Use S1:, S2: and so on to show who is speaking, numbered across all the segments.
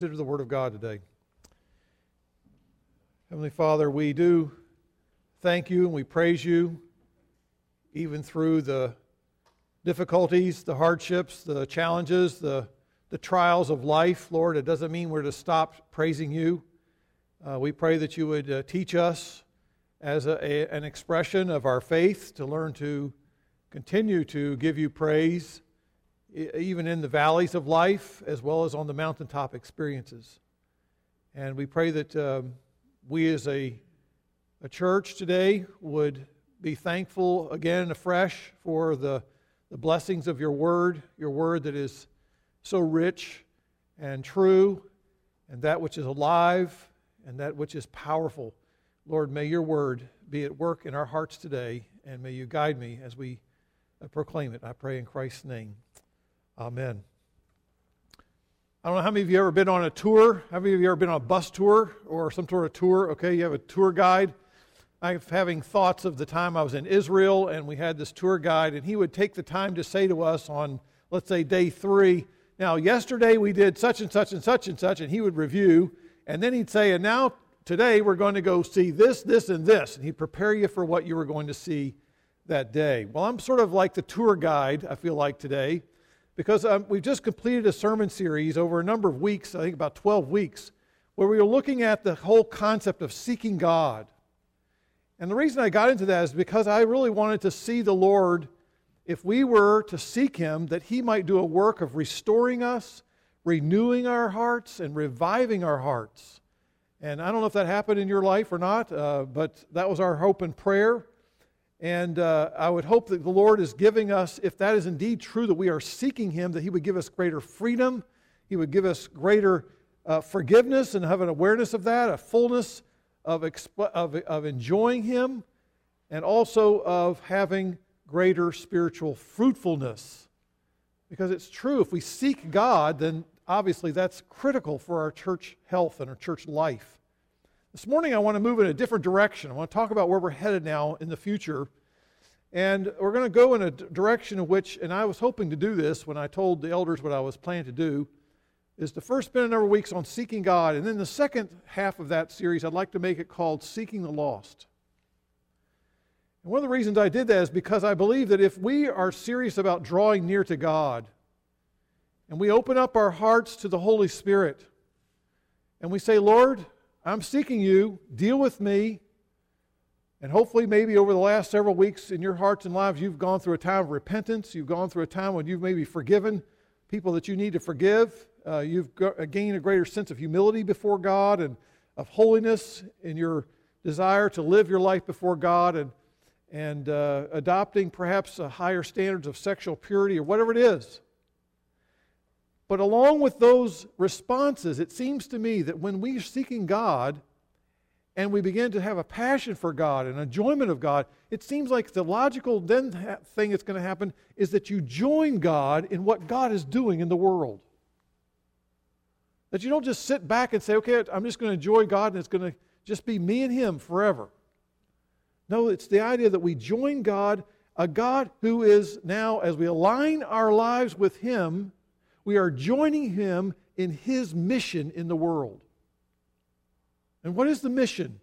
S1: Consider the Word of God today. Heavenly Father, we do thank you and we praise you, even through the difficulties, the hardships, the challenges, the, the trials of life. Lord, it doesn't mean we're to stop praising you. Uh, we pray that you would uh, teach us as a, a, an expression of our faith to learn to continue to give you praise even in the valleys of life as well as on the mountaintop experiences. And we pray that um, we as a, a church today would be thankful again and afresh for the, the blessings of your word, your word that is so rich and true, and that which is alive and that which is powerful. Lord, may your word be at work in our hearts today, and may you guide me as we uh, proclaim it. I pray in Christ's name. Amen. I don't know how many of you ever been on a tour. How many of you ever been on a bus tour or some sort of tour? Okay, you have a tour guide. I'm having thoughts of the time I was in Israel and we had this tour guide, and he would take the time to say to us on, let's say, day three, now, yesterday we did such and such and such and such, and he would review, and then he'd say, and now today we're going to go see this, this, and this. And he'd prepare you for what you were going to see that day. Well, I'm sort of like the tour guide, I feel like today because um, we've just completed a sermon series over a number of weeks, I think about 12 weeks, where we were looking at the whole concept of seeking God. And the reason I got into that is because I really wanted to see the Lord, if we were to seek Him, that He might do a work of restoring us, renewing our hearts, and reviving our hearts. And I don't know if that happened in your life or not, uh, but that was our hope and prayer. And uh, I would hope that the Lord is giving us, if that is indeed true, that we are seeking Him, that He would give us greater freedom. He would give us greater uh, forgiveness and have an awareness of that, a fullness of, exp- of, of enjoying Him, and also of having greater spiritual fruitfulness. Because it's true, if we seek God, then obviously that's critical for our church health and our church life. This morning, I want to move in a different direction. I want to talk about where we're headed now in the future. And we're going to go in a direction in which, and I was hoping to do this when I told the elders what I was planning to do, is to first spend a number of weeks on seeking God. And then the second half of that series, I'd like to make it called Seeking the Lost. And one of the reasons I did that is because I believe that if we are serious about drawing near to God, and we open up our hearts to the Holy Spirit, and we say, Lord, I'm seeking you. Deal with me. And hopefully, maybe over the last several weeks in your hearts and lives, you've gone through a time of repentance. You've gone through a time when you've maybe forgiven people that you need to forgive. Uh, you've uh, gained a greater sense of humility before God and of holiness in your desire to live your life before God and, and uh, adopting perhaps higher standards of sexual purity or whatever it is. But along with those responses, it seems to me that when we are seeking God and we begin to have a passion for God and enjoyment of God, it seems like the logical then thing that's going to happen is that you join God in what God is doing in the world. That you don't just sit back and say, okay, I'm just going to enjoy God and it's going to just be me and Him forever. No, it's the idea that we join God, a God who is now, as we align our lives with Him, we are joining him in his mission in the world. And what is the mission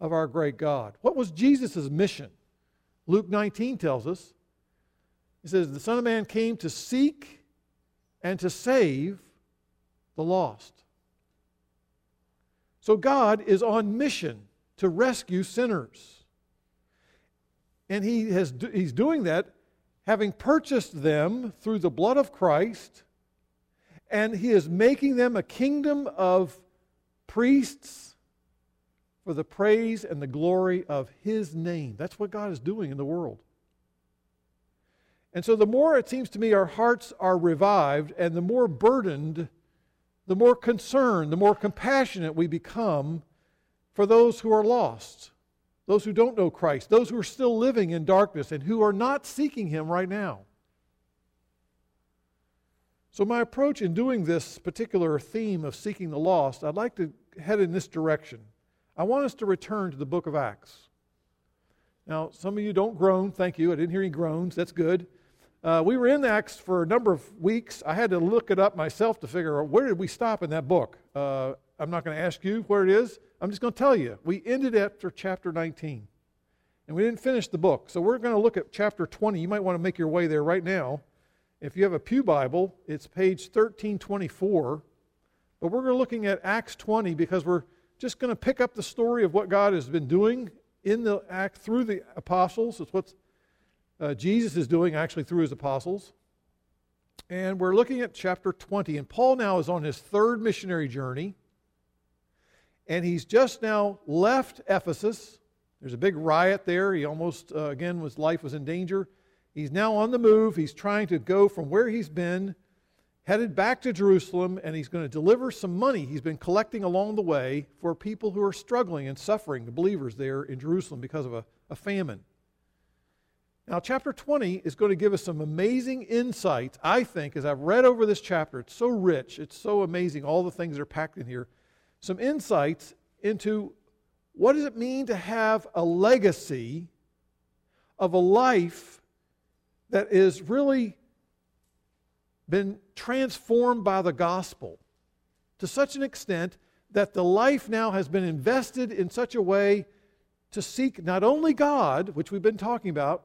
S1: of our great God? What was Jesus' mission? Luke 19 tells us. He says, The Son of Man came to seek and to save the lost. So God is on mission to rescue sinners. And he has, he's doing that having purchased them through the blood of Christ and he is making them a kingdom of priests for the praise and the glory of his name. That's what God is doing in the world. And so, the more it seems to me our hearts are revived, and the more burdened, the more concerned, the more compassionate we become for those who are lost, those who don't know Christ, those who are still living in darkness, and who are not seeking Him right now. So, my approach in doing this particular theme of seeking the lost, I'd like to head in this direction. I want us to return to the book of Acts. Now, some of you don't groan. Thank you. I didn't hear any groans. That's good. Uh, we were in Acts for a number of weeks. I had to look it up myself to figure out where did we stop in that book. Uh, I'm not going to ask you where it is. I'm just going to tell you. We ended after chapter 19, and we didn't finish the book. So we're going to look at chapter 20. You might want to make your way there right now. If you have a Pew Bible, it's page 1324. But we're looking at Acts 20 because we're just going to pick up the story of what God has been doing in the act through the apostles. It's what uh, Jesus is doing actually through his apostles. And we're looking at chapter 20. And Paul now is on his third missionary journey. And he's just now left Ephesus. There's a big riot there. He almost, uh, again, his life was in danger. He's now on the move. He's trying to go from where he's been, headed back to Jerusalem, and he's going to deliver some money he's been collecting along the way for people who are struggling and suffering, the believers there in Jerusalem, because of a, a famine. Now, chapter 20 is going to give us some amazing insights, I think, as I've read over this chapter. It's so rich, it's so amazing, all the things that are packed in here. Some insights into what does it mean to have a legacy of a life that is really been transformed by the gospel to such an extent that the life now has been invested in such a way to seek not only God, which we've been talking about,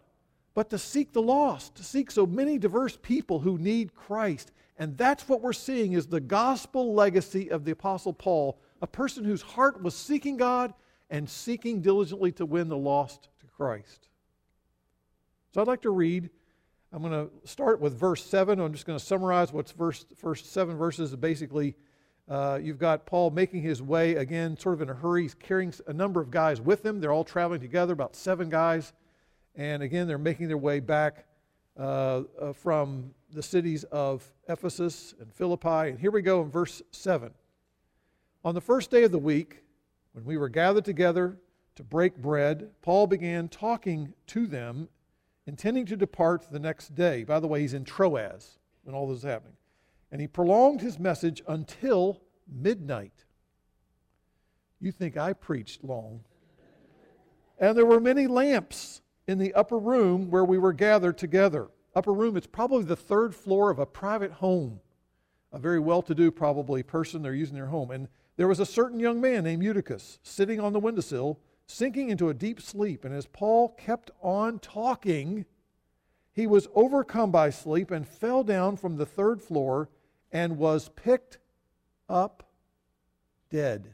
S1: but to seek the lost, to seek so many diverse people who need Christ. And that's what we're seeing is the gospel legacy of the apostle Paul, a person whose heart was seeking God and seeking diligently to win the lost to Christ. So I'd like to read I'm going to start with verse 7. I'm just going to summarize what's verse, first seven verses. Basically, uh, you've got Paul making his way again, sort of in a hurry. He's carrying a number of guys with him. They're all traveling together, about seven guys. And again, they're making their way back uh, uh, from the cities of Ephesus and Philippi. And here we go in verse 7. On the first day of the week, when we were gathered together to break bread, Paul began talking to them intending to depart the next day. By the way, he's in Troas when all this is happening. And he prolonged his message until midnight. You think I preached long. And there were many lamps in the upper room where we were gathered together. Upper room, it's probably the third floor of a private home. A very well to do, probably, person they're using their home. And there was a certain young man named Eutychus sitting on the windowsill sinking into a deep sleep. And as Paul kept on talking, he was overcome by sleep and fell down from the third floor and was picked up dead.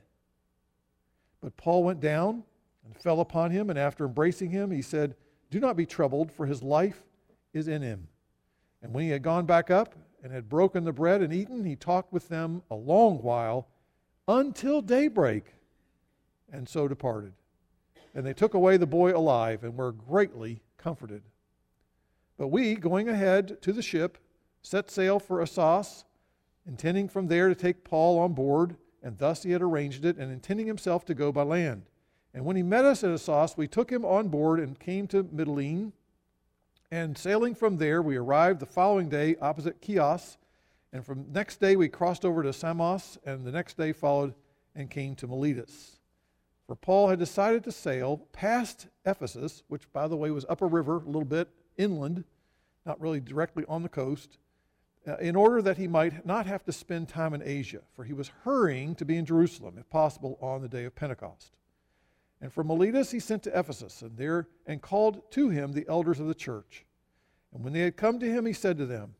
S1: But Paul went down and fell upon him, and after embracing him, he said, Do not be troubled, for his life is in him. And when he had gone back up and had broken the bread and eaten, he talked with them a long while until daybreak, and so departed. And they took away the boy alive and were greatly comforted. But we, going ahead to the ship, set sail for Assos, intending from there to take Paul on board, and thus he had arranged it, and intending himself to go by land. And when he met us at Assos, we took him on board and came to Mytilene. And sailing from there, we arrived the following day opposite Chios. And from next day, we crossed over to Samos, and the next day followed and came to Miletus. For Paul had decided to sail past Ephesus, which, by the way, was up a river a little bit inland, not really directly on the coast, uh, in order that he might not have to spend time in Asia, for he was hurrying to be in Jerusalem, if possible, on the day of Pentecost. And from Miletus he sent to Ephesus, and there and called to him the elders of the church. And when they had come to him, he said to them,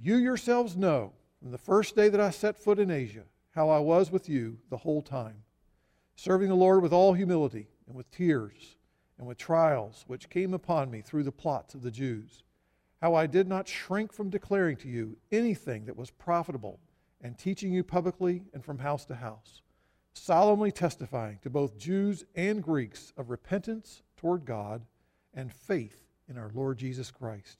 S1: You yourselves know, from the first day that I set foot in Asia, how I was with you the whole time serving the Lord with all humility and with tears and with trials which came upon me through the plots of the Jews. How I did not shrink from declaring to you anything that was profitable and teaching you publicly and from house to house, solemnly testifying to both Jews and Greeks of repentance toward God and faith in our Lord Jesus Christ.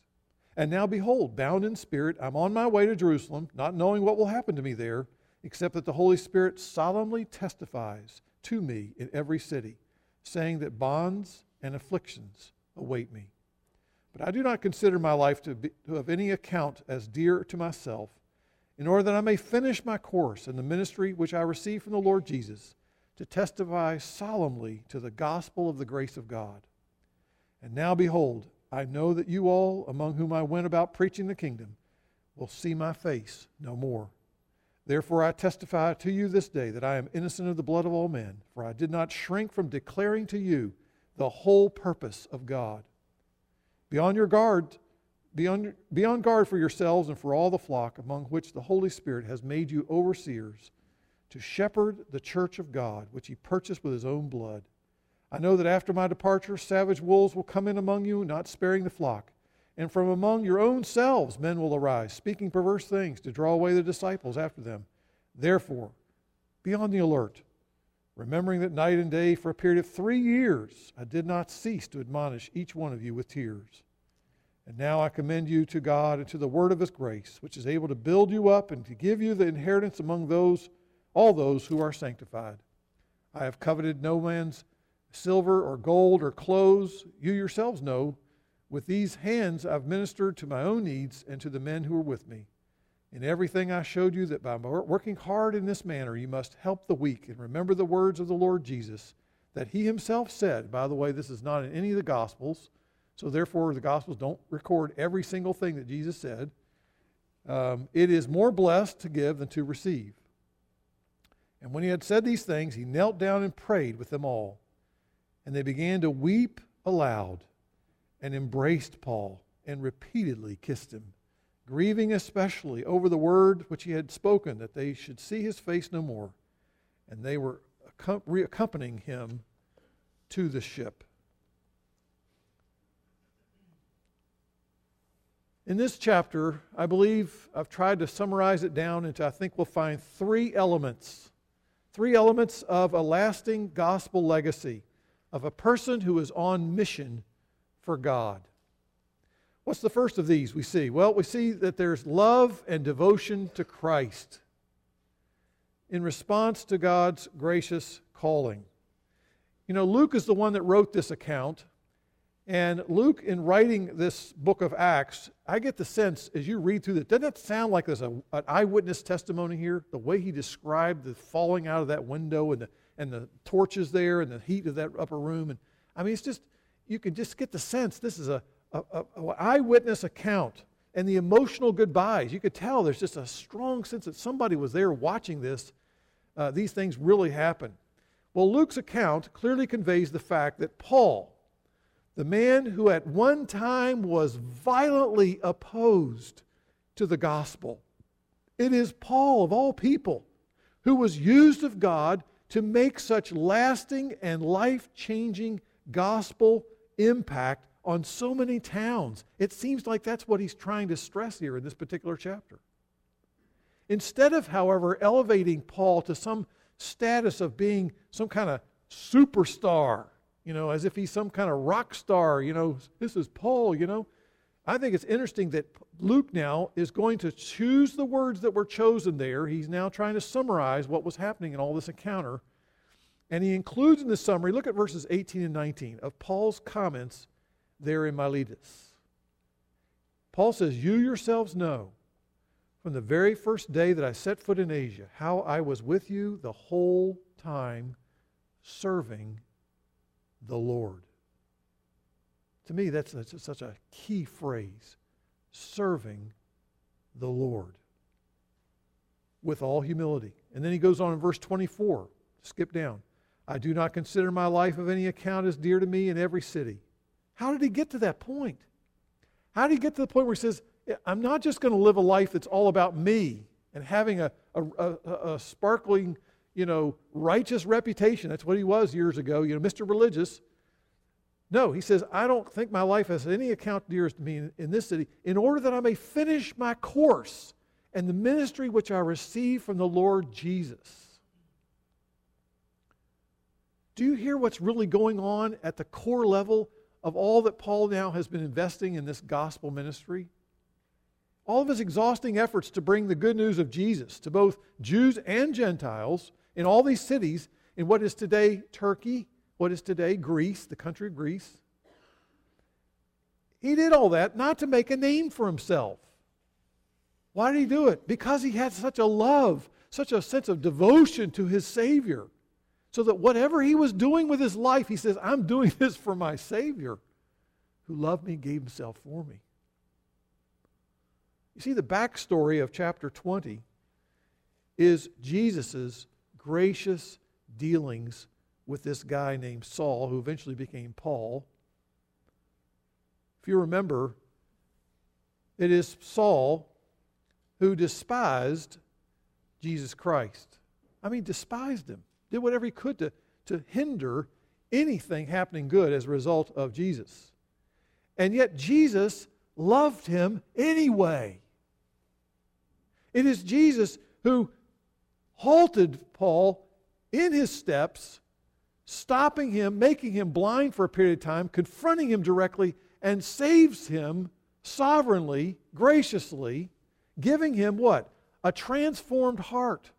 S1: And now, behold, bound in spirit, I'm on my way to Jerusalem, not knowing what will happen to me there, except that the Holy Spirit solemnly testifies to me in every city, saying that bonds and afflictions await me. But I do not consider my life to be to of any account as dear to myself, in order that I may finish my course in the ministry which I received from the Lord Jesus, to testify solemnly to the gospel of the grace of God. And now behold, I know that you all, among whom I went about preaching the kingdom, will see my face no more. Therefore, I testify to you this day that I am innocent of the blood of all men, for I did not shrink from declaring to you the whole purpose of God. Be on your guard, be on, be on guard for yourselves and for all the flock among which the Holy Spirit has made you overseers to shepherd the church of God, which he purchased with his own blood. I know that after my departure, savage wolves will come in among you, not sparing the flock. And from among your own selves men will arise, speaking perverse things to draw away the disciples after them. Therefore, be on the alert, remembering that night and day for a period of three years I did not cease to admonish each one of you with tears. And now I commend you to God and to the word of his grace, which is able to build you up and to give you the inheritance among those all those who are sanctified. I have coveted no man's silver or gold or clothes. You yourselves know with these hands I've ministered to my own needs and to the men who are with me. In everything I showed you that by working hard in this manner you must help the weak and remember the words of the Lord Jesus that he himself said. By the way, this is not in any of the Gospels, so therefore the Gospels don't record every single thing that Jesus said. Um, it is more blessed to give than to receive. And when he had said these things, he knelt down and prayed with them all. And they began to weep aloud and embraced Paul and repeatedly kissed him, grieving especially over the word which he had spoken that they should see his face no more. And they were accompanying him to the ship. In this chapter, I believe I've tried to summarize it down into, I think we'll find three elements. Three elements of a lasting gospel legacy of a person who is on mission for God. What's the first of these we see? Well, we see that there's love and devotion to Christ in response to God's gracious calling. You know, Luke is the one that wrote this account. And Luke, in writing this book of Acts, I get the sense as you read through this, doesn't it sound like there's a, an eyewitness testimony here? The way he described the falling out of that window and the, and the torches there and the heat of that upper room. And I mean, it's just, you can just get the sense this is a, a, a, a eyewitness account and the emotional goodbyes. You could tell there's just a strong sense that somebody was there watching this. Uh, these things really happen. Well, Luke's account clearly conveys the fact that Paul, the man who at one time was violently opposed to the gospel, it is Paul, of all people, who was used of God to make such lasting and life changing gospel impact on so many towns. It seems like that's what he's trying to stress here in this particular chapter. Instead of, however, elevating Paul to some status of being some kind of superstar, you know, as if he's some kind of rock star, you know, this is Paul, you know. I think it's interesting that Luke now is going to choose the words that were chosen there. He's now trying to summarize what was happening in all this encounter and he includes in the summary, look at verses 18 and 19 of Paul's comments there in Miletus. Paul says, You yourselves know from the very first day that I set foot in Asia how I was with you the whole time serving the Lord. To me, that's, that's such a key phrase serving the Lord with all humility. And then he goes on in verse 24, skip down. I do not consider my life of any account as dear to me in every city. How did he get to that point? How did he get to the point where he says, I'm not just going to live a life that's all about me and having a, a, a, a sparkling, you know, righteous reputation. That's what he was years ago, you know, Mr. Religious. No, he says, I don't think my life has any account dearest to me in, in this city, in order that I may finish my course and the ministry which I receive from the Lord Jesus. Do you hear what's really going on at the core level of all that Paul now has been investing in this gospel ministry? All of his exhausting efforts to bring the good news of Jesus to both Jews and Gentiles in all these cities in what is today Turkey, what is today Greece, the country of Greece. He did all that not to make a name for himself. Why did he do it? Because he had such a love, such a sense of devotion to his Savior. So that whatever he was doing with his life, he says, I'm doing this for my Savior who loved me and gave himself for me. You see, the backstory of chapter 20 is Jesus' gracious dealings with this guy named Saul, who eventually became Paul. If you remember, it is Saul who despised Jesus Christ. I mean, despised him, did whatever he could to, to hinder anything happening good as a result of Jesus. And yet, Jesus loved him anyway. It is Jesus who halted Paul in his steps, stopping him, making him blind for a period of time, confronting him directly, and saves him sovereignly, graciously, giving him what? A transformed heart.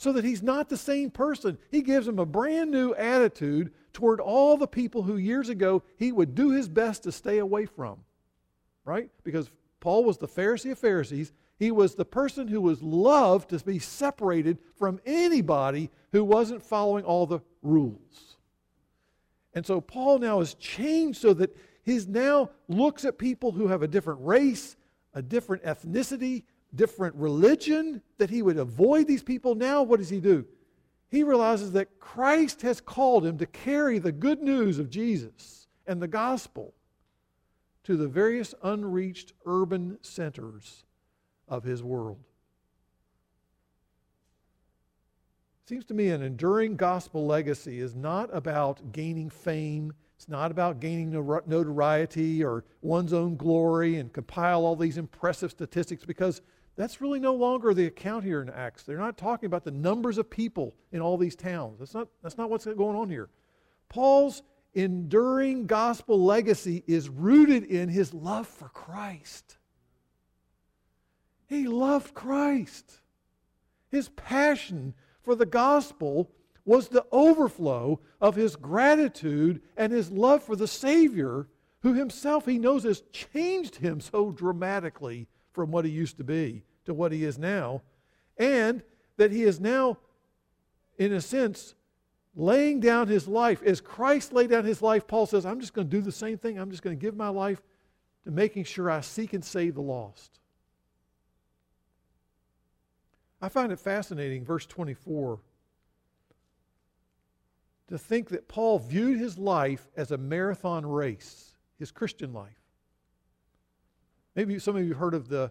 S1: So that he's not the same person. He gives him a brand new attitude toward all the people who years ago he would do his best to stay away from. Right? Because Paul was the Pharisee of Pharisees. He was the person who was loved to be separated from anybody who wasn't following all the rules. And so Paul now has changed so that he now looks at people who have a different race, a different ethnicity, different religion, that he would avoid these people. Now, what does he do? He realizes that Christ has called him to carry the good news of Jesus and the gospel to the various unreached urban centers of his world. Seems to me an enduring gospel legacy is not about gaining fame. It's not about gaining notoriety or one's own glory and compile all these impressive statistics because that's really no longer the account here in Acts. They're not talking about the numbers of people in all these towns. That's not, that's not what's going on here. Paul's enduring gospel legacy is rooted in his love for Christ. He loved Christ. His passion for the gospel was the overflow of his gratitude and his love for the Savior, who himself he knows has changed him so dramatically from what he used to be to what he is now, and that he is now, in a sense, laying down his life. As Christ laid down his life, Paul says, I'm just going to do the same thing. I'm just going to give my life to making sure I seek and save the lost. I find it fascinating, verse 24, to think that Paul viewed his life as a marathon race, his Christian life. Maybe some of you heard of the,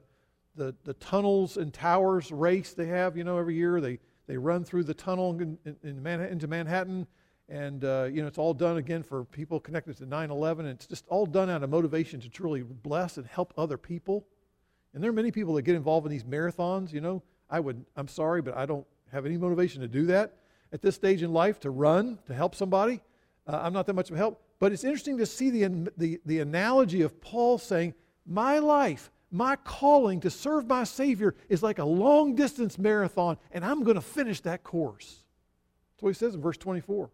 S1: the, the tunnels and towers race they have, you know, every year. They, they run through the tunnel in, in, in Manhattan, into Manhattan, and, uh, you know, it's all done again for people connected to 9 11. And it's just all done out of motivation to truly bless and help other people. And there are many people that get involved in these marathons, you know. I would, I'm sorry, but I don't have any motivation to do that at this stage in life to run, to help somebody. Uh, I'm not that much of a help. But it's interesting to see the, the, the analogy of Paul saying, My life, my calling to serve my Savior is like a long distance marathon, and I'm going to finish that course. That's what he says in verse 24.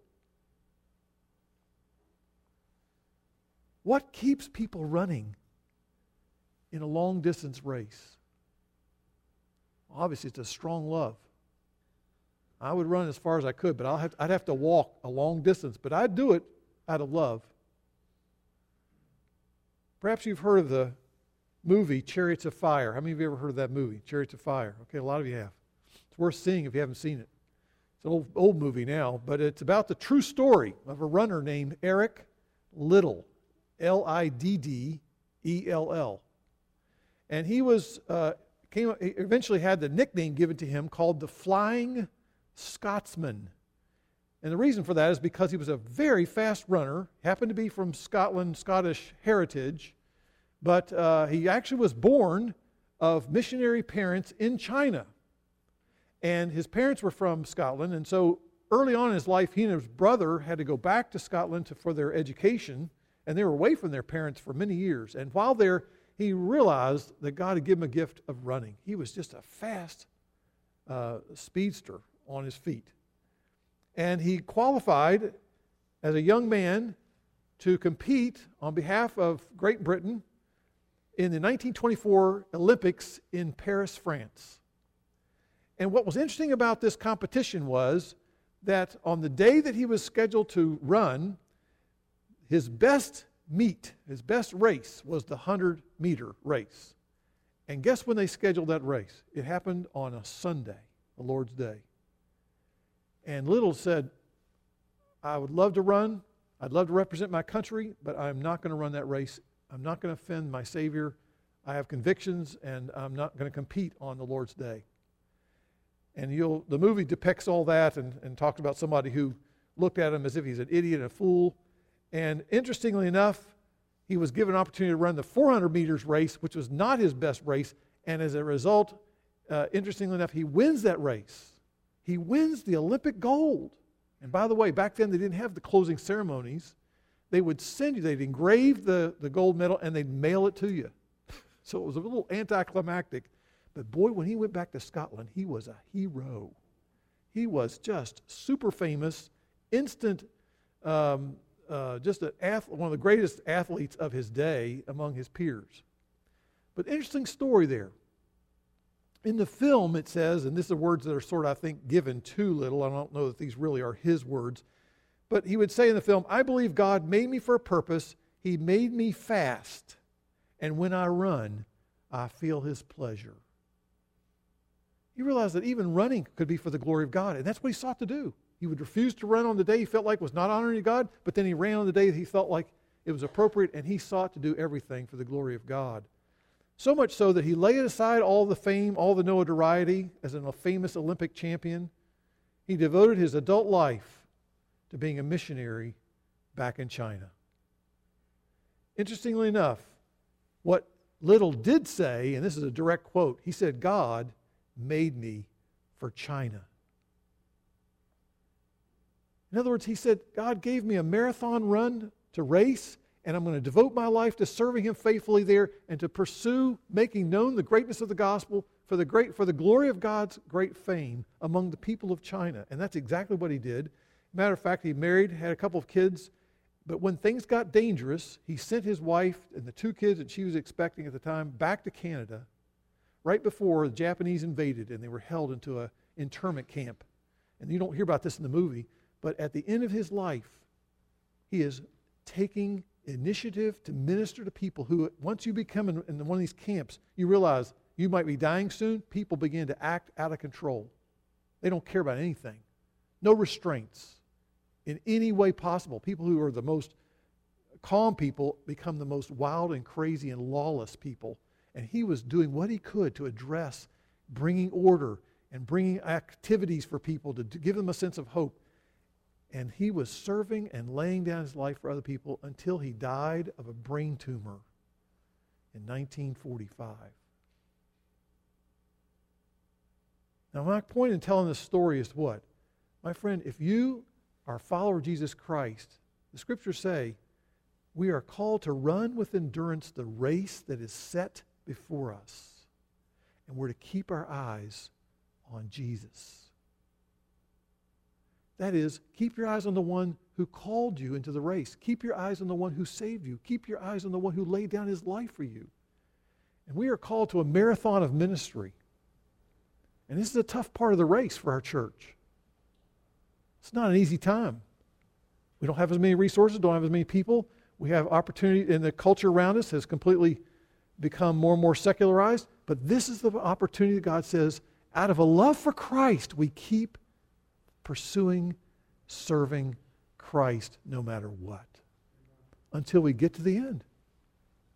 S1: What keeps people running in a long distance race? Obviously, it's a strong love. I would run as far as I could, but have, I'd have to walk a long distance, but I'd do it out of love. Perhaps you've heard of the movie Chariots of Fire. How many of you ever heard of that movie, Chariots of Fire? Okay, a lot of you have. It's worth seeing if you haven't seen it. It's an old, old movie now, but it's about the true story of a runner named Eric Liddell, L I D D E L L. And he was uh, came, he eventually had the nickname given to him called the Flying Scotsman. And the reason for that is because he was a very fast runner, happened to be from Scotland, Scottish heritage, but uh, he actually was born of missionary parents in China. And his parents were from Scotland, and so early on in his life, he and his brother had to go back to Scotland to, for their education, and they were away from their parents for many years. And while there, he realized that God had given him a gift of running. He was just a fast uh, speedster on his feet. And he qualified as a young man to compete on behalf of Great Britain in the 1924 Olympics in Paris, France. And what was interesting about this competition was that on the day that he was scheduled to run, his best meet, his best race was the 100 meter race. And guess when they scheduled that race? It happened on a Sunday, the Lord's Day. And Liddell said, I would love to run. I'd love to represent my country, but I'm not going to run that race. I'm not going to offend my Savior. I have convictions, and I'm not going to compete on the Lord's Day. And you'll, the movie depicts all that and, and talks about somebody who looked at him as if he's an idiot and a fool. And interestingly enough, he was given an opportunity to run the 400 meters race, which was not his best race. And as a result, uh, interestingly enough, he wins that race. He wins the Olympic gold. And by the way, back then they didn't have the closing ceremonies. They would send you, they'd engrave the, the gold medal and they'd mail it to you. So it was a little anticlimactic. But boy, when he went back to Scotland, he was a hero. He was just super famous, instant um, uh, just an ath- one of the greatest athletes of his day among his peers. But interesting story there. In the film, it says, and this are words that are sort of, I think, given too little. I don't know that these really are his words. But he would say in the film, I believe God made me for a purpose. He made me fast. And when I run, I feel his pleasure. He realized that even running could be for the glory of God. And that's what he sought to do. He would refuse to run on the day he felt like was not honoring God, but then he ran on the day he felt like it was appropriate, and he sought to do everything for the glory of God. So much so that he laid aside all the fame, all the notoriety as a famous Olympic champion. He devoted his adult life to being a missionary back in China. Interestingly enough, what Liddell did say, and this is a direct quote, he said, God made me for China. In other words, he said, God gave me a marathon run to race, and I'm going to devote my life to serving him faithfully there and to pursue making known the greatness of the gospel for the, great, for the glory of God's great fame among the people of China. And that's exactly what he did. Matter of fact, he married, had a couple of kids, but when things got dangerous, he sent his wife and the two kids that she was expecting at the time back to Canada right before the Japanese invaded and they were held into an internment camp. And you don't hear about this in the movie, but at the end of his life, he is taking initiative to minister to people who, once you become in, in one of these camps, you realize you might be dying soon. People begin to act out of control. They don't care about anything, no restraints in any way possible. People who are the most calm people become the most wild and crazy and lawless people. And he was doing what he could to address bringing order and bringing activities for people to, give them a sense of hope. And he was serving and laying down his life for other people until he died of a brain tumor in 1945. Now, my point in telling this story is what? My friend, if you a follower Jesus Christ, the scriptures say we are called to run with endurance the race that is set before us. And we're to keep our eyes on Jesus. That is, keep your eyes on the one who called you into the race. Keep your eyes on the one who saved you. Keep your eyes on the one who laid down his life for you. And we are called to a marathon of ministry. And this is a tough part of the race for our church. It's not an easy time. We don't have as many resources, don't have as many people. We have opportunity, and the culture around us has completely become more and more secularized. But this is the opportunity that God says, out of a love for Christ, we keep pursuing, serving Christ no matter what until we get to the end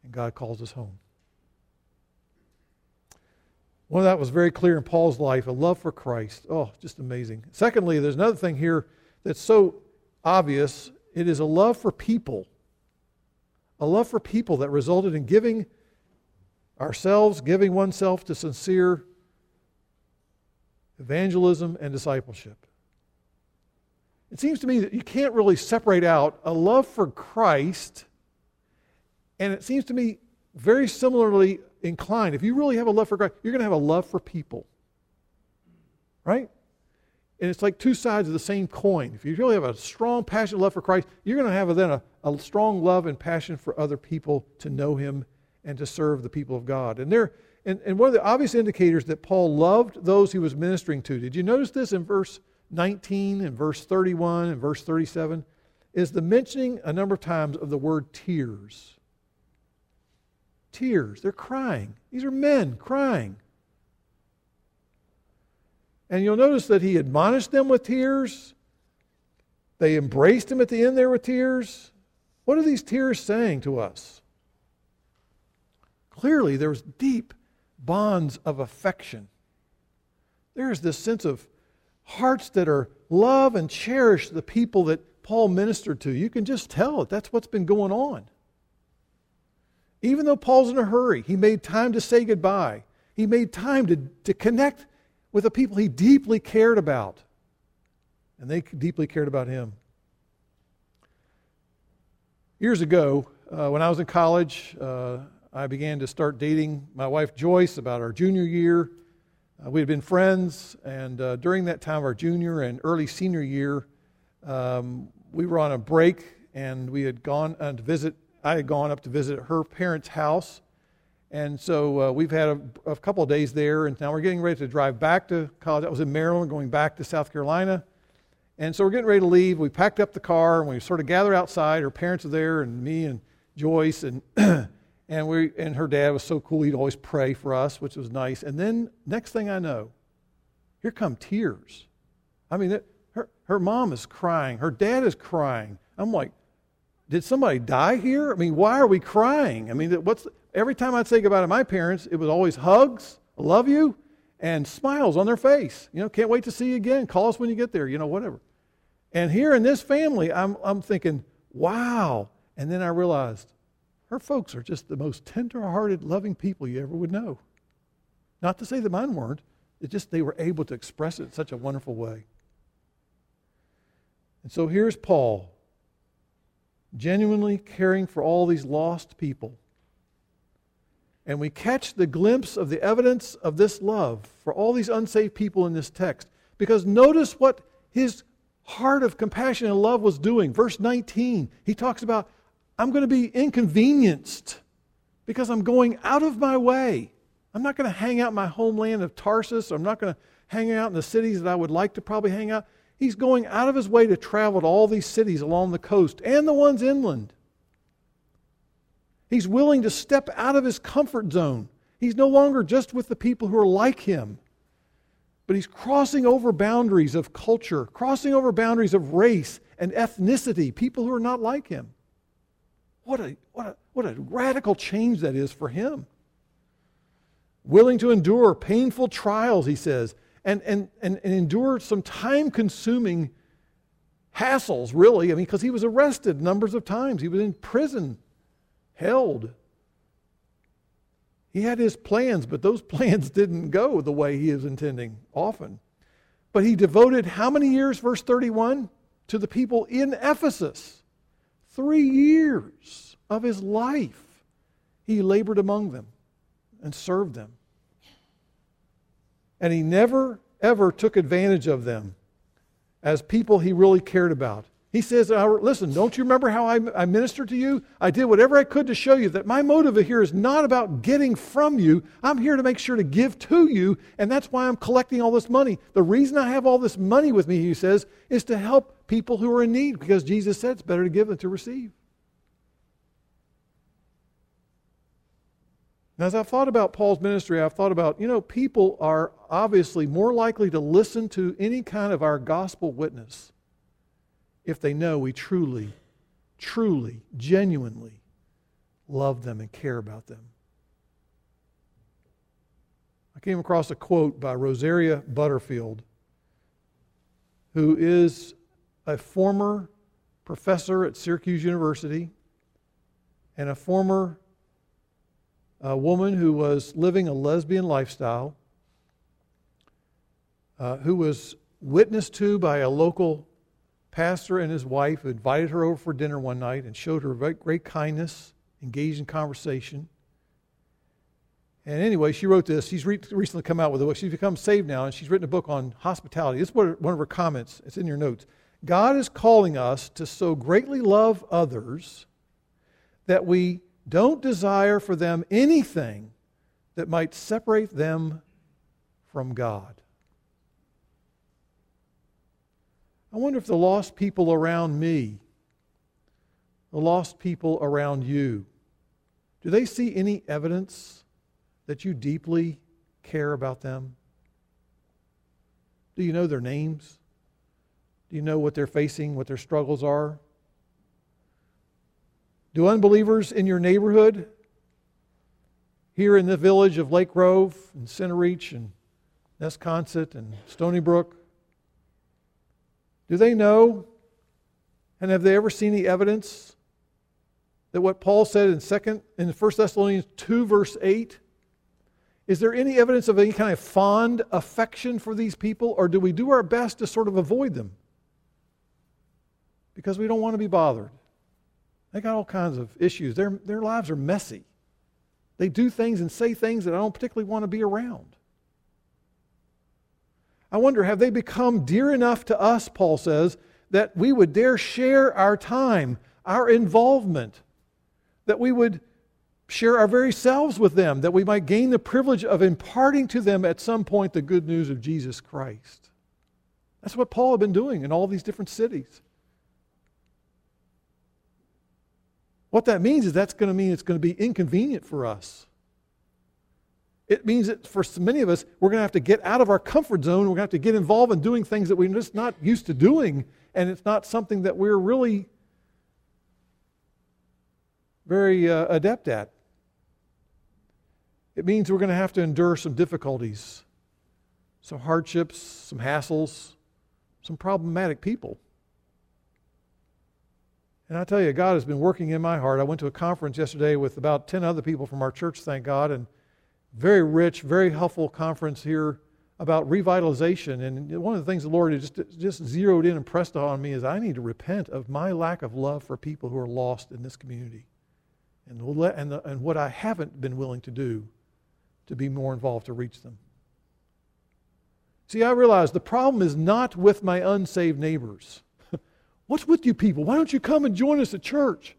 S1: and God calls us home. One of that was very clear in Paul's life a love for Christ. Oh, just amazing. Secondly, there's another thing here that's so obvious it is a love for people. A love for people that resulted in giving ourselves, giving oneself to sincere evangelism and discipleship. It seems to me that you can't really separate out a love for Christ, and it seems to me very similarly inclined. If you really have a love for Christ, you're going to have a love for people. Right? And it's like two sides of the same coin. If you really have a strong, passionate love for Christ, you're going to have then a, a strong love and passion for other people to know Him and to serve the people of God. And there, and, and one of the obvious indicators that Paul loved those he was ministering to. Did you notice this in verse 19 and verse 31 and verse 37, is the mentioning a number of times of the word tears. Tears. They're crying. These are men crying. And you'll notice that he admonished them with tears. They embraced him at the end there with tears. What are these tears saying to us? Clearly, there's deep bonds of affection. There's this sense of hearts that are love and cherish the people that Paul ministered to. You can just tell it. That's what's been going on. Even though Paul's in a hurry, he made time to say goodbye. He made time to, to connect with the people he deeply cared about. And they deeply cared about him. Years ago, uh, when I was in college, uh, I began to start dating my wife Joyce about our junior year. Uh, we had been friends, and uh, during that time, our junior and early senior year, um, we were on a break and we had gone to visit. I had gone up to visit her parents' house. And so uh, we've had a, a, couple of days there, and now we're getting ready to drive back to college. I was in Maryland, going back to South Carolina. And so we're getting ready to leave. We packed up the car, and we sort of gathered outside. Her parents are there, and me and Joyce, and And, we, and her dad was so cool, he'd always pray for us, which was nice. And then, next thing I know, here come tears. I mean, it, her, her mom is crying, her dad is crying. I'm like, did somebody die here? I mean, why are we crying? I mean, what's every time I'd say goodbye to my parents, it was always hugs, I love you, and smiles on their face. You know, can't wait to see you again. Call us when you get there, you know, whatever. And here in this family, I'm, I'm thinking, wow. And then I realized, her folks are just the most tender-hearted, loving people you ever would know. Not to say that mine weren't. It's just they were able to express it in such a wonderful way. And so here's Paul, genuinely caring for all these lost people. And we catch the glimpse of the evidence of this love for all these unsaved people in this text. Because notice what his heart of compassion and love was doing. Verse 19, he talks about I'm going to be inconvenienced because I'm going out of my way. I'm not going to hang out in my homeland of Tarsus. I'm not going to hang out in the cities that I would like to probably hang out. He's going out of his way to travel to all these cities along the coast and the ones inland. He's willing to step out of his comfort zone. He's no longer just with the people who are like him, but he's crossing over boundaries of culture, crossing over boundaries of race and ethnicity, people who are not like him. What a, what a, what a radical change that is for him. Willing to endure painful trials, he says, and, and, and, and endure some time consuming hassles, really. I mean, because he was arrested numbers of times, he was in prison, held. He had his plans, but those plans didn't go the way he is intending often. But he devoted how many years, verse 31, to the people in Ephesus? Three years of his life, he labored among them and served them. And he never, ever took advantage of them as people he really cared about. He says, Listen, don't you remember how I, I ministered to you? I did whatever I could to show you that my motive here is not about getting from you. I'm here to make sure to give to you, and that's why I'm collecting all this money. The reason I have all this money with me, he says, is to help people who are in need because Jesus said it's better to give than to receive. Now, as I've thought about Paul's ministry, I've thought about, you know, people are obviously more likely to listen to any kind of our gospel witness if they know we truly, truly, genuinely love them and care about them. I came across a quote by Rosaria Butterfield, who is a former professor at Syracuse University and a former uh, woman who was living a lesbian lifestyle, uh, who was witnessed to by a local pastor and his wife, who invited her over for dinner one night and showed her great, great kindness, engaged in conversation. And anyway, she wrote this. She's re- recently come out with a book. She's become saved now, and she's written a book on hospitality. This is one of her comments. It's in your notes. God is calling us to so greatly love others that we don't desire for them anything that might separate them from God. I wonder if the lost people around me the lost people around you, do they see any evidence that you deeply care about them? Do you know their names? Do you know what they're facing, what their struggles are? Do unbelievers in your neighborhood, here in the village of Lake Grove and Centereach and Nesconset and Stony Brook, do they know and have they ever seen the evidence that what Paul said in second in 1 Thessalonians 2 verse 8 is there any evidence of any kind of fond affection for these people or do we do our best to sort of avoid them? Because we don't want to be bothered. They got all kinds of issues. Their, their lives are messy. They do things and say things that I don't particularly want to be around. I wonder, have they become dear enough to us, Paul says, that we would dare share our time, our involvement, that we would share our very selves with them, that we might gain the privilege of imparting to them at some point the good news of Jesus Christ. That's what Paul had been doing in all these different cities. What that means is that's going to mean it's going to be inconvenient for us. It means that for many of us, we're going to have to get out of our comfort zone. We're going to have to get involved in doing things that we're just not used to doing, and it's not something that we're really very uh, adept at. It means we're going to have to endure some difficulties, some hardships, some hassles, some problematic people. And I tell you, God has been working in my heart. I went to a conference yesterday with about 10 other people from our church, thank God, and very rich, very helpful conference here about revitalization. And one of the things the Lord just, just zeroed in and pressed on me is I need to repent of my lack of love for people who are lost in this community and, and, the, and what I haven't been willing to do to be more involved to reach them. See, I realize the problem is not with my unsaved neighbors. What's with you people? Why don't you come and join us at church?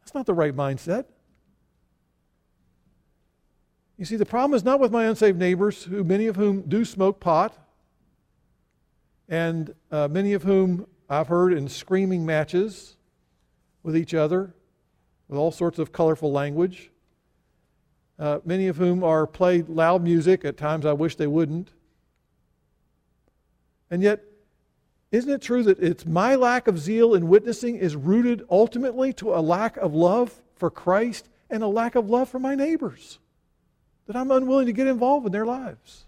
S1: That's not the right mindset. You see, the problem is not with my unsaved neighbors, who many of whom do smoke pot, and uh, many of whom I've heard in screaming matches with each other, with all sorts of colorful language. Uh, many of whom are played loud music. At times, I wish they wouldn't. And yet, isn't it true that it's my lack of zeal in witnessing is rooted ultimately to a lack of love for Christ and a lack of love for my neighbors? That I'm unwilling to get involved in their lives.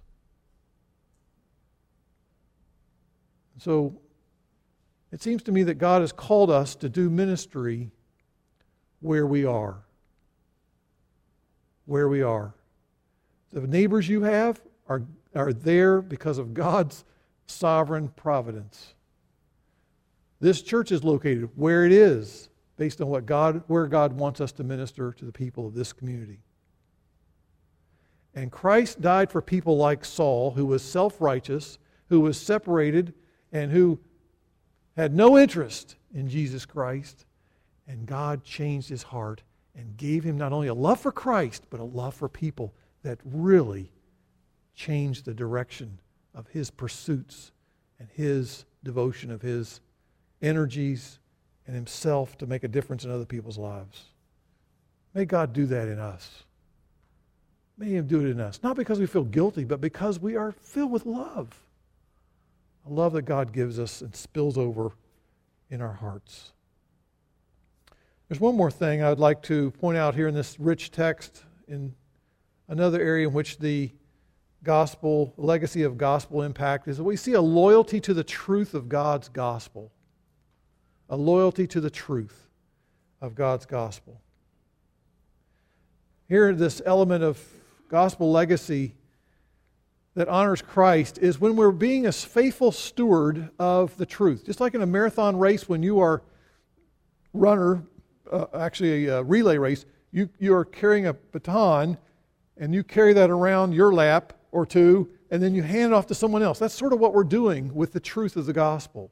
S1: So it seems to me that God has called us to do ministry where we are. Where we are. The neighbors you have are, are there because of God's sovereign providence. This church is located where it is based on what God where God wants us to minister to the people of this community. And Christ died for people like Saul who was self-righteous, who was separated and who had no interest in Jesus Christ, and God changed his heart and gave him not only a love for Christ, but a love for people that really changed the direction of his pursuits and his devotion of his energies and himself to make a difference in other people's lives. May God do that in us. May Him do it in us. Not because we feel guilty, but because we are filled with love. A love that God gives us and spills over in our hearts. There's one more thing I would like to point out here in this rich text, in another area in which the gospel, legacy of gospel impact is that we see a loyalty to the truth of God's gospel. A loyalty to the truth of God's gospel. Here, this element of gospel legacy that honors Christ is when we're being a faithful steward of the truth. Just like in a marathon race, when you are runner, uh, actually a, a relay race, you, you are carrying a baton and you carry that around your lap or two, and then you hand it off to someone else. That's sort of what we're doing with the truth of the gospel.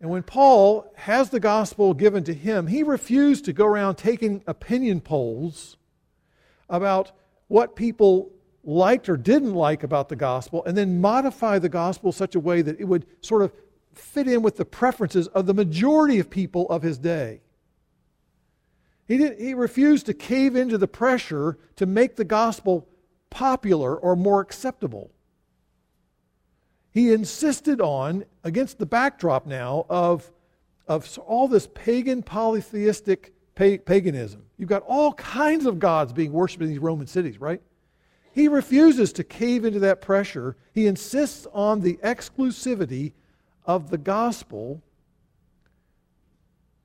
S1: And when Paul has the gospel given to him, he refused to go around taking opinion polls about what people liked or didn't like about the gospel and then modify the gospel such a way that it would sort of fit in with the preferences of the majority of people of his day. He, did, he refused to cave into the pressure to make the gospel popular or more acceptable. He insisted on, against the backdrop now of, of all this pagan polytheistic paganism. You've got all kinds of gods being worshipped in these Roman cities, right? He refuses to cave into that pressure. He insists on the exclusivity of the gospel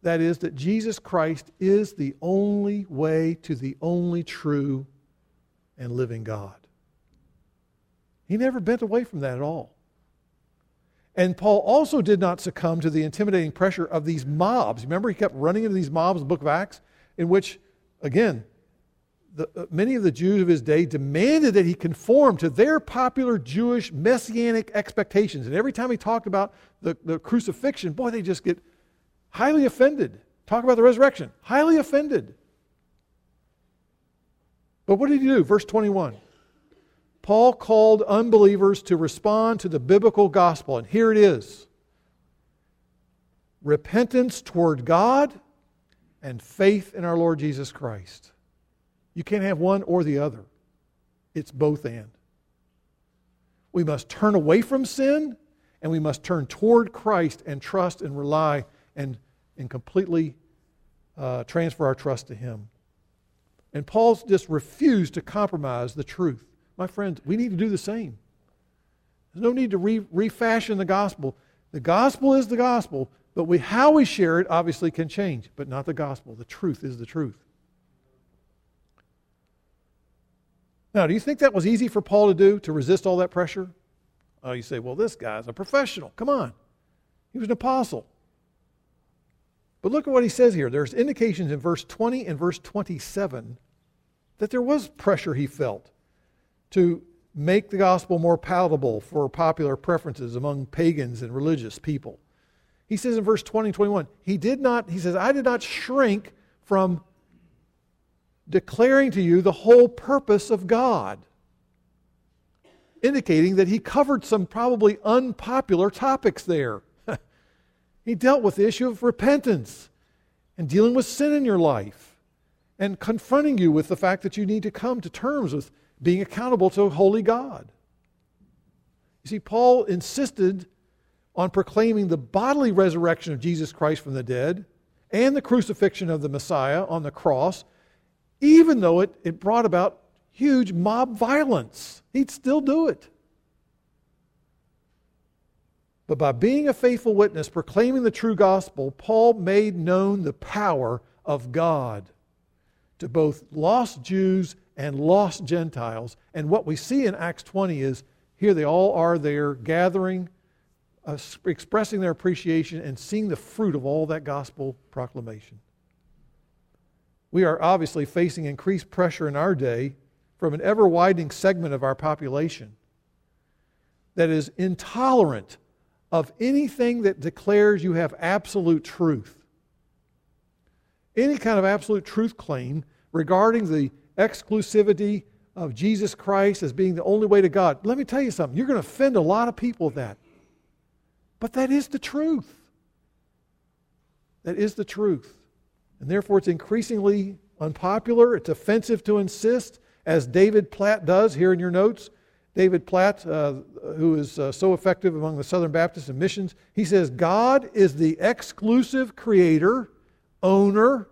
S1: that is, that Jesus Christ is the only way to the only true and living God. He never bent away from that at all. And Paul also did not succumb to the intimidating pressure of these mobs. Remember, he kept running into these mobs in the book of Acts, in which, again, the, uh, many of the Jews of his day demanded that he conform to their popular Jewish messianic expectations. And every time he talked about the, the crucifixion, boy, they just get highly offended. Talk about the resurrection, highly offended. But what did he do? Verse 21. Paul called unbelievers to respond to the biblical gospel, and here it is repentance toward God and faith in our Lord Jesus Christ. You can't have one or the other, it's both and. We must turn away from sin and we must turn toward Christ and trust and rely and, and completely uh, transfer our trust to Him. And Paul's just refused to compromise the truth. My friends, we need to do the same. There's no need to re- refashion the gospel. The gospel is the gospel, but we, how we share it obviously can change, but not the gospel. The truth is the truth. Now, do you think that was easy for Paul to do, to resist all that pressure? Oh, you say, well, this guy's a professional. Come on. He was an apostle. But look at what he says here. There's indications in verse 20 and verse 27 that there was pressure he felt to make the gospel more palatable for popular preferences among pagans and religious people. He says in verse 20 and 21, he did not, he says, I did not shrink from declaring to you the whole purpose of God, indicating that he covered some probably unpopular topics there. He dealt with the issue of repentance and dealing with sin in your life and confronting you with the fact that you need to come to terms with being accountable to a holy God. You see, Paul insisted on proclaiming the bodily resurrection of Jesus Christ from the dead and the crucifixion of the Messiah on the cross, even though it, it brought about huge mob violence. He'd still do it. But by being a faithful witness, proclaiming the true gospel, Paul made known the power of God to both lost Jews and lost Gentiles. And what we see in Acts 20 is here they all are there gathering, uh, expressing their appreciation, and seeing the fruit of all that gospel proclamation. We are obviously facing increased pressure in our day from an ever widening segment of our population that is intolerant of anything that declares you have absolute truth. Any kind of absolute truth claim regarding the exclusivity of Jesus Christ as being the only way to God. Let me tell you something. You're going to offend a lot of people with that. But that is the truth. That is the truth. And therefore, it's increasingly unpopular. It's offensive to insist, as David Platt does here in your notes. David Platt, uh, who is uh, so effective among the Southern Baptists missions, he says, God is the exclusive creator, owner,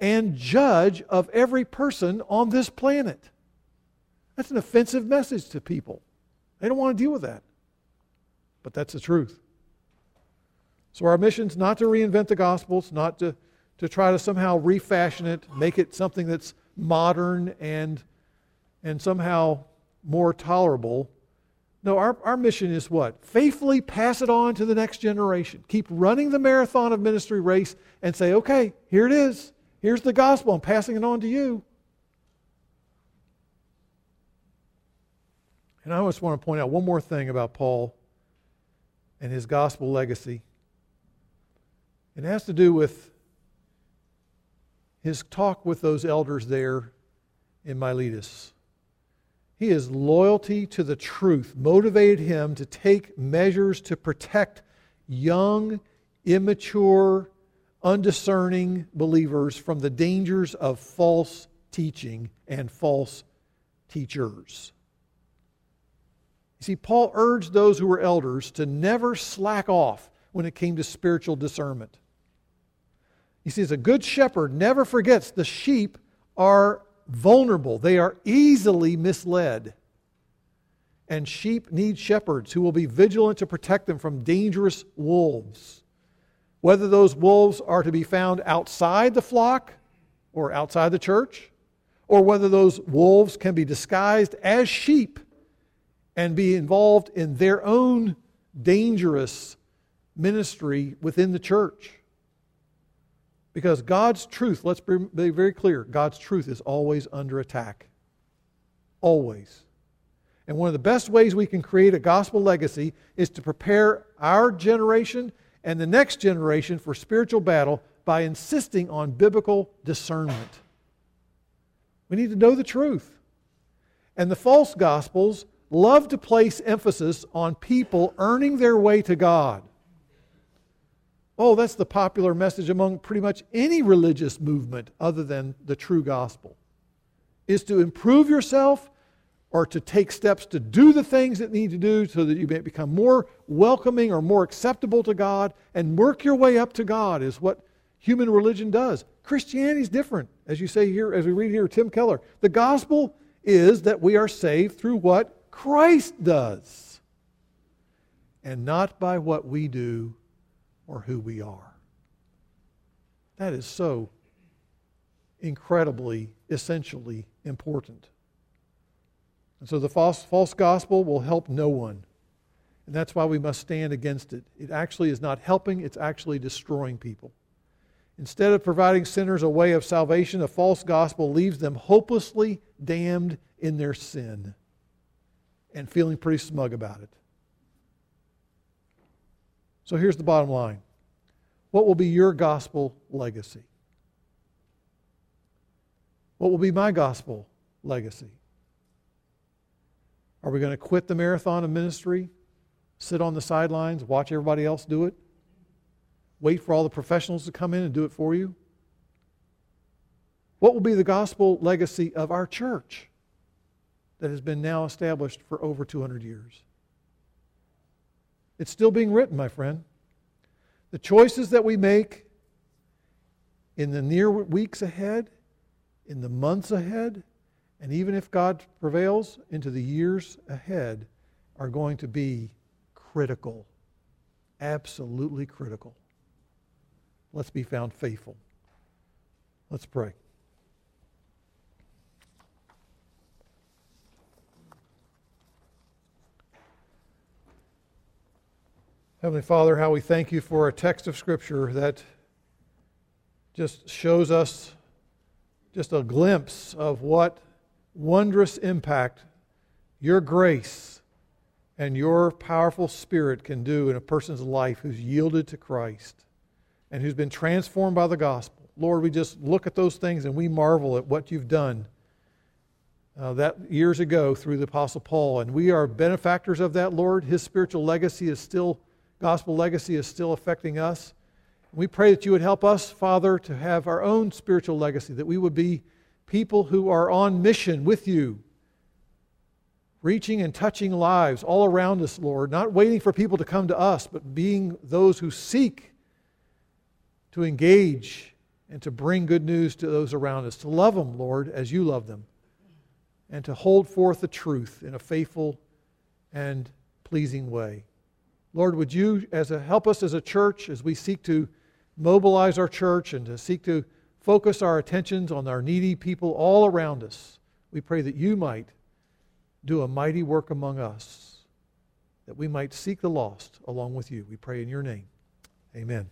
S1: and judge of every person on this planet. That's an offensive message to people. They don't want to deal with that. But that's the truth. So our mission is not to reinvent the gospel, it's not to, to try to somehow refashion it, make it something that's modern and, and somehow more tolerable. No, our, our mission is what? Faithfully pass it on to the next generation. Keep running the marathon of ministry race and say, okay, here it is. Here's the gospel. I'm passing it on to you. And I just want to point out one more thing about Paul and his gospel legacy. It has to do with his talk with those elders there in Miletus. His loyalty to the truth motivated him to take measures to protect young, immature, undiscerning believers from the dangers of false teaching and false teachers. You see, Paul urged those who were elders to never slack off when it came to spiritual discernment. He says, A good shepherd never forgets the sheep are vulnerable, they are easily misled. And sheep need shepherds who will be vigilant to protect them from dangerous wolves. Whether those wolves are to be found outside the flock or outside the church, or whether those wolves can be disguised as sheep and be involved in their own dangerous ministry within the church. Because God's truth, let's be very clear, God's truth is always under attack. Always. And one of the best ways we can create a gospel legacy is to prepare our generation and the next generation for spiritual battle by insisting on biblical discernment. We need to know the truth. And the false gospels love to place emphasis on people earning their way to God. Oh, that's the popular message among pretty much any religious movement other than the true gospel. Is to improve yourself or to take steps to do the things that need to do so that you may become more welcoming or more acceptable to God and work your way up to God is what human religion does. Christianity is different. As you say here, as we read here, Tim Keller, the gospel is that we are saved through what Christ does and not by what we do or who we are. That is so incredibly, essentially important. And so the false, false gospel will help no one. And that's why we must stand against it. It actually is not helping, it's actually destroying people. Instead of providing sinners a way of salvation, a false gospel leaves them hopelessly damned in their sin and feeling pretty smug about it. So here's the bottom line What will be your gospel legacy? What will be my gospel legacy? Are we going to quit the marathon of ministry, sit on the sidelines, watch everybody else do it? wait for all the professionals to come in and do it for you? What will be the gospel legacy of our church that has been now established for over 200 years? It's still being written, my friend. The choices that we make in the near weeks ahead, in the months ahead, and even if God prevails into the years ahead, are going to be critical. Absolutely critical. Let's be found faithful. Let's pray. Heavenly Father, how we thank you for a text of Scripture that just shows us just a glimpse of what wondrous impact your grace and your powerful spirit can do in a person's life who's yielded to Christ and who's been transformed by the gospel. Lord, we just look at those things and we marvel at what you've done uh, that years ago through the Apostle Paul. And we are benefactors of that, Lord. His spiritual legacy is still, gospel legacy is still affecting us. We pray that you would help us, Father, to have our own spiritual legacy, that we would be people who are on mission with you, reaching and touching lives all around us, Lord, not waiting for people to come to us, but being those who seek to engage and to bring good news to those around us, to love them, Lord, as you love them, and to hold forth the truth in a faithful and pleasing way. Lord, would you as a, help us as a church as we seek to mobilize our church and to seek to focus our attentions on our needy people all around us. We pray that you might do a mighty work among us, that we might seek the lost along with you. We pray in your name. Amen.